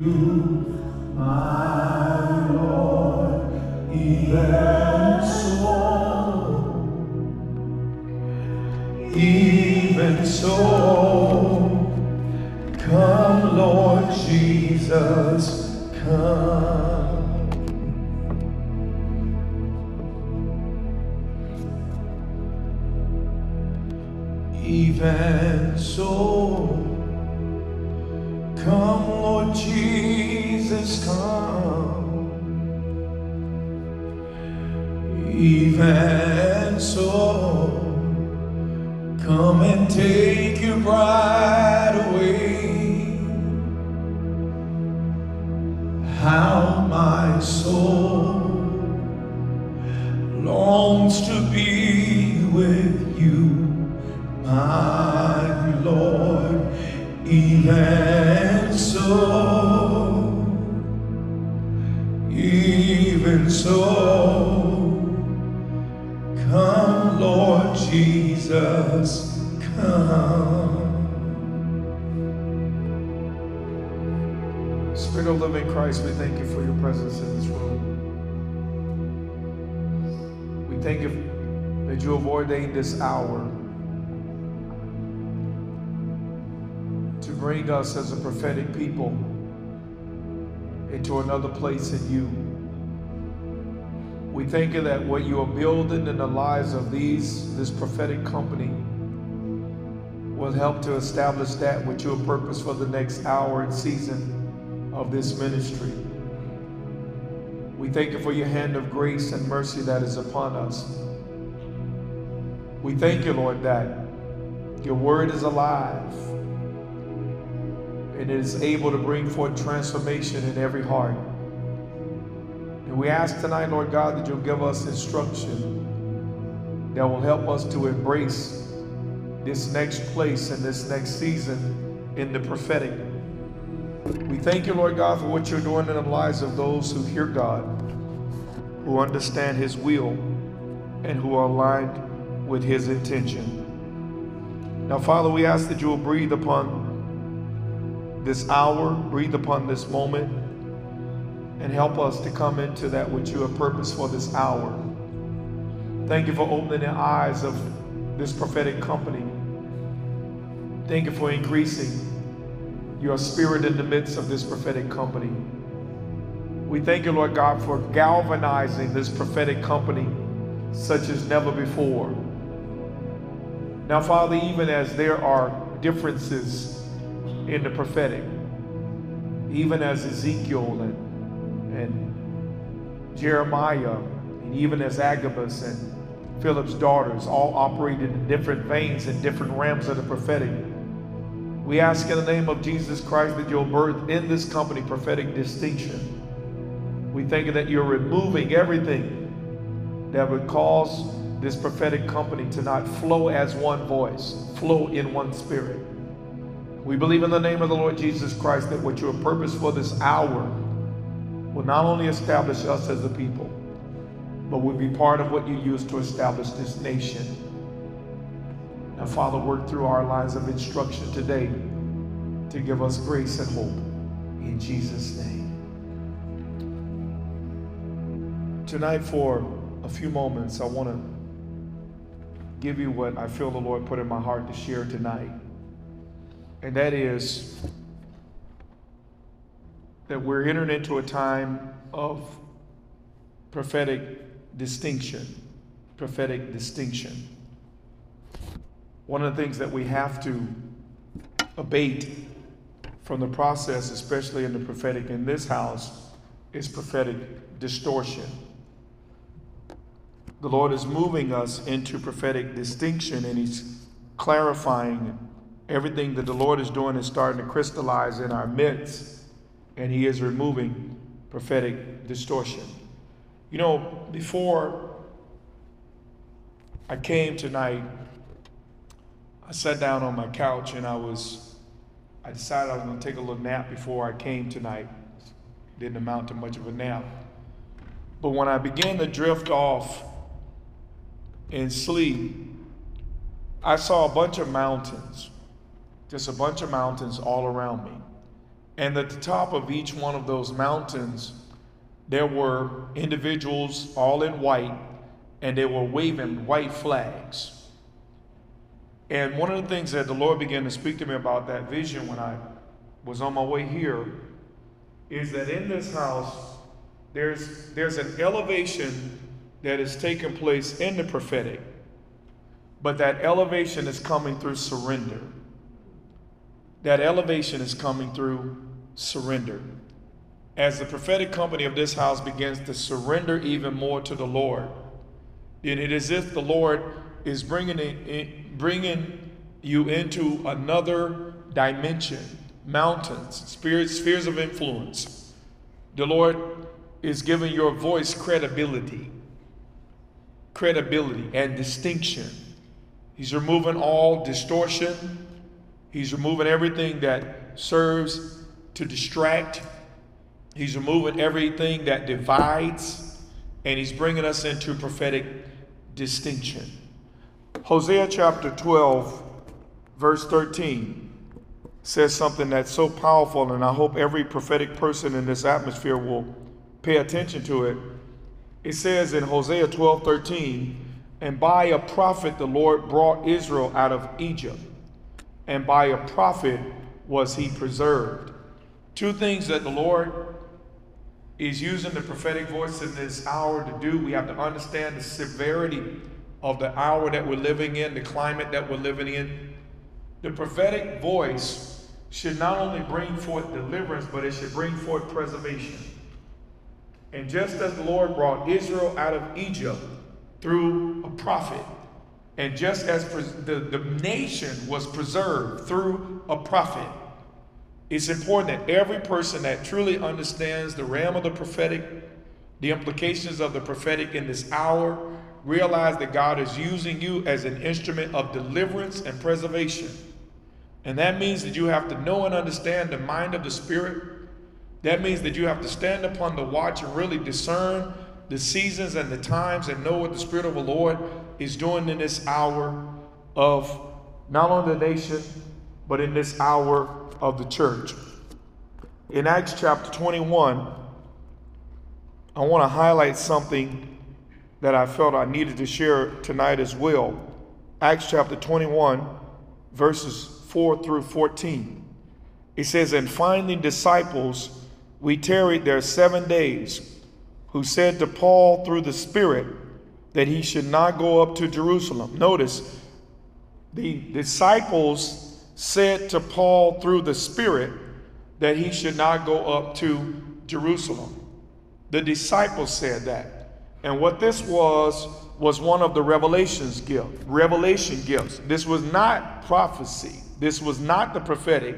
my Lord, even so, even so, come, Lord Jesus, come. Even so, come, Lord Jesus, come. Even so, come and take your bride away. How my soul even so, come, Lord Jesus, come. Spirit of living Christ, we thank you for your presence in this room. We thank you that you have ordained this hour to bring us as a prophetic people into another place in you. We thank you that what you are building in the lives of these, this prophetic company, will help to establish that which you have purposed for the next hour and season of this ministry. We thank you for your hand of grace and mercy that is upon us. We thank you, Lord, that your word is alive and it is able to bring forth transformation in every heart. And we ask tonight, Lord God, that you'll give us instruction that will help us to embrace this next place and this next season in the prophetic. We thank you, Lord God, for what you're doing in the lives of those who hear God, who understand His will, and who are aligned with His intention. Now, Father, we ask that you will breathe upon this hour, breathe upon this moment, and help us to come into that which you have purposed for this hour. Thank you for opening the eyes of this prophetic company. Thank you for increasing your spirit in the midst of this prophetic company. We thank you, Lord God, for galvanizing this prophetic company such as never before. Now, Father, even as there are differences in the prophetic, even as Ezekiel and, and Jeremiah, and even as Agabus and Philip's daughters all operated in different veins and different realms of the prophetic. We ask in the name of Jesus Christ that you'll birth in this company prophetic distinction. We thank you that you're removing everything that would cause this prophetic company to not flow as one voice, flow in one spirit. We believe in the name of the Lord Jesus Christ that what you have purposed for this hour will not only establish us as a people, but will be part of what you use to establish this nation. Now, Father, work through our lines of instruction today to give us grace and hope. In Jesus' name. Tonight, for a few moments, I want to give you what I feel the Lord put in my heart to share tonight. And that is that we're entering into a time of prophetic distinction. Prophetic distinction. One of the things that we have to abate from the process, especially in the prophetic in this house, is prophetic distortion. The Lord is moving us into prophetic distinction and He's clarifying everything that the Lord is doing is starting to crystallize in our midst, and He is removing prophetic distortion. You know, before I came tonight, I sat down on my couch and I was, I decided I was going to take a little nap before I came tonight. Didn't amount to much of a nap. But when I began to drift off and sleep, I saw a bunch of mountains, just a bunch of mountains all around me. And at the top of each one of those mountains, there were individuals all in white, and they were waving white flags. And one of the things that the Lord began to speak to me about that vision when I was on my way here is that in this house, there's, there's an elevation that is taking place in the prophetic, but that elevation is coming through surrender. That elevation is coming through surrender. As the prophetic company of this house begins to surrender even more to the Lord, then it is as if the Lord is bringing, it, bringing you into another dimension, mountains, spirit, spheres of influence. The Lord is giving your voice credibility, credibility and distinction. He's removing all distortion. He's removing everything that serves to distract. He's removing everything that divides. And he's bringing us into prophetic distinction. Hosea chapter 12, verse 13 says something that's so powerful, and I hope every prophetic person in this atmosphere will pay attention to it. It says in Hosea 12 13, and by a prophet the Lord brought Israel out of Egypt, and by a prophet was he preserved. Two things that the Lord is using the prophetic voice in this hour to do. We have to understand the severity of the hour that we're living in, the climate that we're living in. The prophetic voice should not only bring forth deliverance, but it should bring forth preservation. And just as the Lord brought Israel out of Egypt through a prophet, and just as the, the nation was preserved through a prophet, it's important that every person that truly understands the realm of the prophetic, the implications of the prophetic in this hour, realize that God is using you as an instrument of deliverance and preservation. And that means that you have to know and understand the mind of the Spirit that means that you have to stand upon the watch and really discern the seasons and the times and know what the Spirit of the Lord is doing in this hour of not only the nation, but in this hour of the church. In Acts chapter 21, I want to highlight something that I felt I needed to share tonight as well. Acts chapter 21, verses 4 through 14. It says, And finding disciples, we tarried there seven days, who said to Paul through the Spirit that he should not go up to Jerusalem. Notice, the disciples said to Paul through the Spirit that he should not go up to Jerusalem. The disciples said that. And what this was, was one of the revelations gift, revelation gifts. This was not prophecy. This was not the prophetic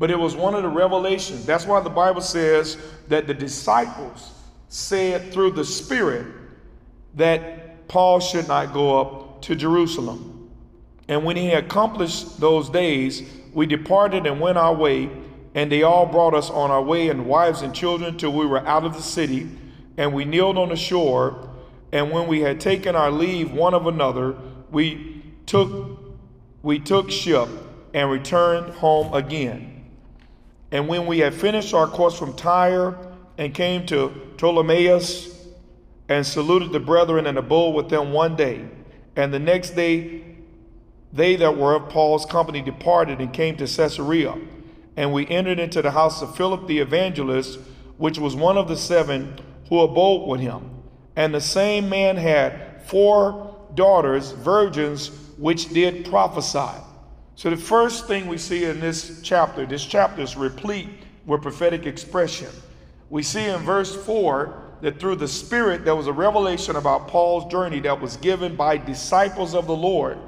but it was one of the revelations. That's why the Bible says that the disciples said through the Spirit that Paul should not go up to Jerusalem. And when he had accomplished those days, we departed and went our way, and they all brought us on our way, and wives and children, till we were out of the city. And we kneeled on the shore, and when we had taken our leave one of another, we took we took ship and returned home again. And when we had finished our course from Tyre and came to Ptolemais and saluted the brethren and abode with them one day, and the next day they that were of Paul's company departed and came to Caesarea. And we entered into the house of Philip the evangelist, which was one of the seven who abode with him. And the same man had four daughters, virgins, which did prophesy. So, the first thing we see in this chapter, this chapter is replete with prophetic expression. We see in verse 4 that through the Spirit there was a revelation about Paul's journey that was given by disciples of the Lord.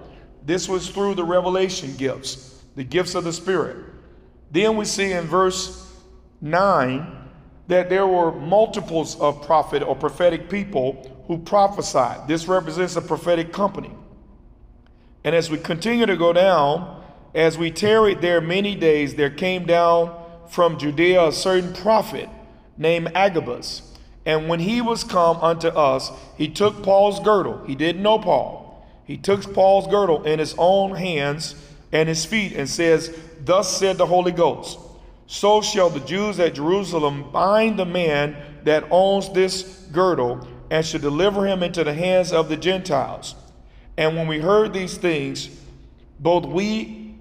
This was through the revelation gifts, the gifts of the Spirit. Then we see in verse 9 that there were multiples of prophet or prophetic people who prophesied. This represents a prophetic company. And as we continue to go down, as we tarried there many days, there came down from Judea a certain prophet named Agabus. And when he was come unto us, he took Paul's girdle. He didn't know Paul. He took Paul's girdle in his own hands and his feet and says, Thus said the Holy Ghost, so shall the Jews at Jerusalem bind the man that owns this girdle and shall deliver him into the hands of the Gentiles. And when we heard these things, both we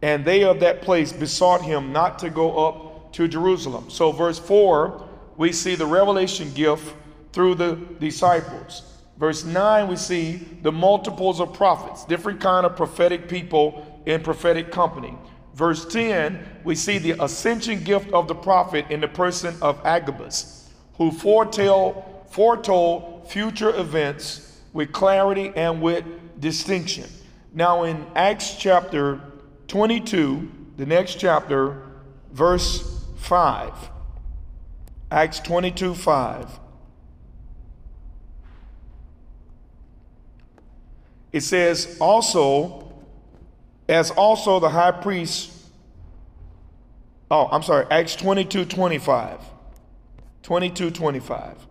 and they of that place besought him not to go up to Jerusalem. So, verse 4, we see the revelation gift through the disciples. Verse 9, we see the multiples of prophets, different kind of prophetic people in prophetic company. Verse 10, we see the ascension gift of the prophet in the person of Agabus, who foretell, foretold future events with clarity and with distinction. Now, in Acts chapter 22, the next chapter, verse 5, Acts 22 5. It says, also, as also the high priest, oh, I'm sorry, Acts 22 25. 22 25.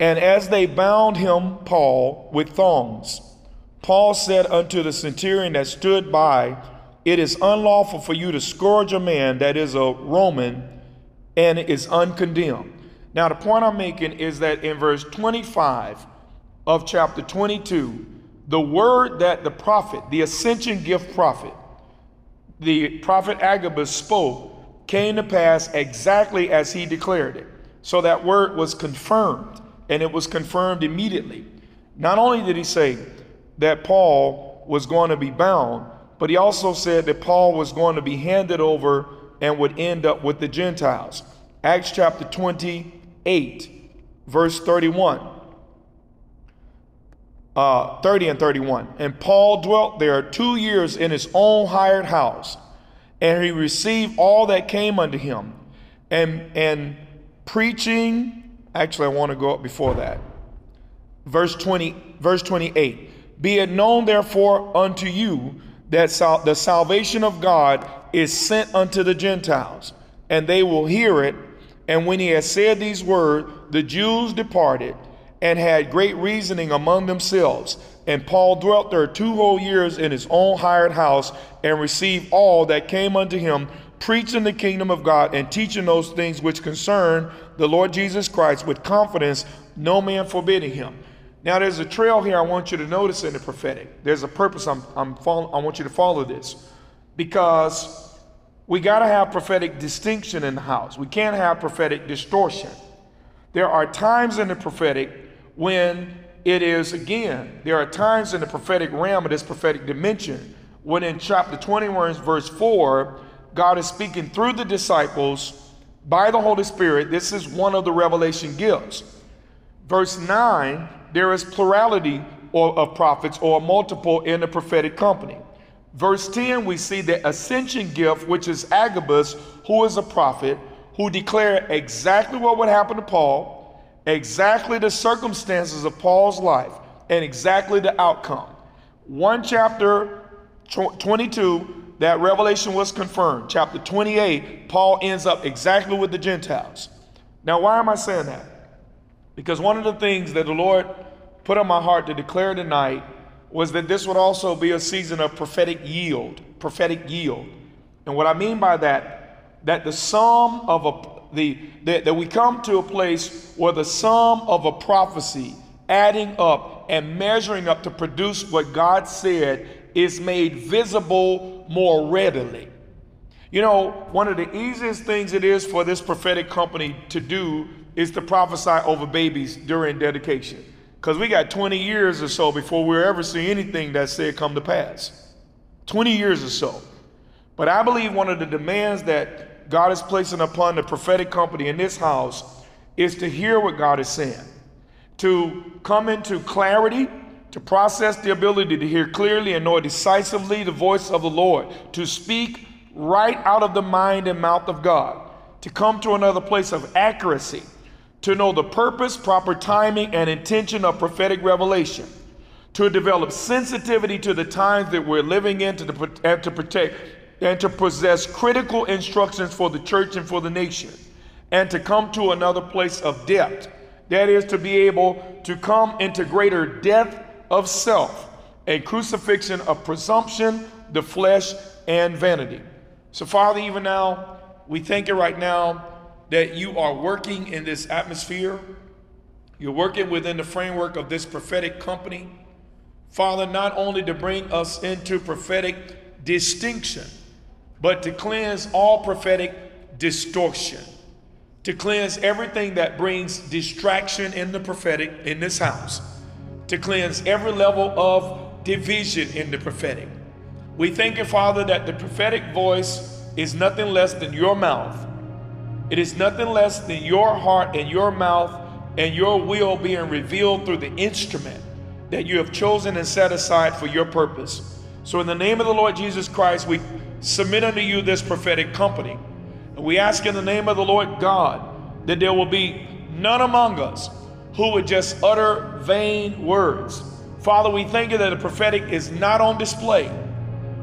And as they bound him, Paul, with thongs, Paul said unto the centurion that stood by, It is unlawful for you to scourge a man that is a Roman and is uncondemned. Now, the point I'm making is that in verse 25 of chapter 22, the word that the prophet, the ascension gift prophet, the prophet Agabus spoke came to pass exactly as he declared it. So that word was confirmed, and it was confirmed immediately. Not only did he say that Paul was going to be bound, but he also said that Paul was going to be handed over and would end up with the Gentiles. Acts chapter 28, verse 31. Uh, 30 and 31. And Paul dwelt there two years in his own hired house, and he received all that came unto him. And, and preaching, actually, I want to go up before that. Verse 20, verse 28. Be it known, therefore, unto you that sal- the salvation of God is sent unto the Gentiles, and they will hear it and when he had said these words, the Jews departed and had great reasoning among themselves. And Paul dwelt there two whole years in his own hired house and received all that came unto him, preaching the kingdom of God and teaching those things which concern the Lord Jesus Christ with confidence, no man forbidding him. Now, there's a trail here I want you to notice in the prophetic. There's a purpose I'm, I'm follow, I want you to follow this because we got to have prophetic distinction in the house. We can't have prophetic distortion. There are times in the prophetic when it is, again, there are times in the prophetic realm of this prophetic dimension when in chapter 21, verse 4, God is speaking through the disciples by the Holy Spirit. This is one of the revelation gifts. Verse 9, there is plurality of prophets or multiple in the prophetic company. Verse 10, we see the ascension gift, which is Agabus, who is a prophet, who declared exactly what would happen to Paul, exactly the circumstances of Paul's life, and exactly the outcome. One chapter 22, that revelation was confirmed. Chapter 28, Paul ends up exactly with the Gentiles. Now, why am I saying that? Because one of the things that the Lord put on my heart to declare tonight was that this would also be a season of prophetic yield, prophetic yield. And what I mean by that, that the sum of a the that, that we come to a place where the sum of a prophecy adding up and measuring up to produce what God said is made visible more readily. You know, one of the easiest things it is for this prophetic company to do is to prophesy over babies during dedication. Because we got 20 years or so before we'll ever see anything that said come to pass. 20 years or so. But I believe one of the demands that God is placing upon the prophetic company in this house is to hear what God is saying, to come into clarity, to process the ability to hear clearly and know decisively the voice of the Lord, to speak right out of the mind and mouth of God, to come to another place of accuracy to know the purpose, proper timing, and intention of prophetic revelation, to develop sensitivity to the times that we're living in, to, and to protect and to possess critical instructions for the church and for the nation, and to come to another place of depth. That is, to be able to come into greater depth of self, a crucifixion of presumption, the flesh, and vanity. So, Father, even now, we thank you right now that you are working in this atmosphere. You're working within the framework of this prophetic company. Father, not only to bring us into prophetic distinction, but to cleanse all prophetic distortion, to cleanse everything that brings distraction in the prophetic in this house, to cleanse every level of division in the prophetic. We thank you, Father, that the prophetic voice is nothing less than your mouth. It is nothing less than your heart and your mouth and your will being revealed through the instrument that you have chosen and set aside for your purpose. So, in the name of the Lord Jesus Christ, we submit unto you this prophetic company. And we ask in the name of the Lord God that there will be none among us who would just utter vain words. Father, we thank you that the prophetic is not on display.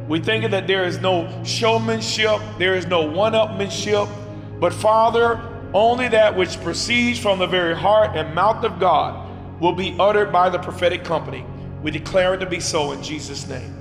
We think that there is no showmanship, there is no one upmanship, but Father, only that which proceeds from the very heart and mouth of God will be uttered by the prophetic company. We declare it to be so in Jesus' name.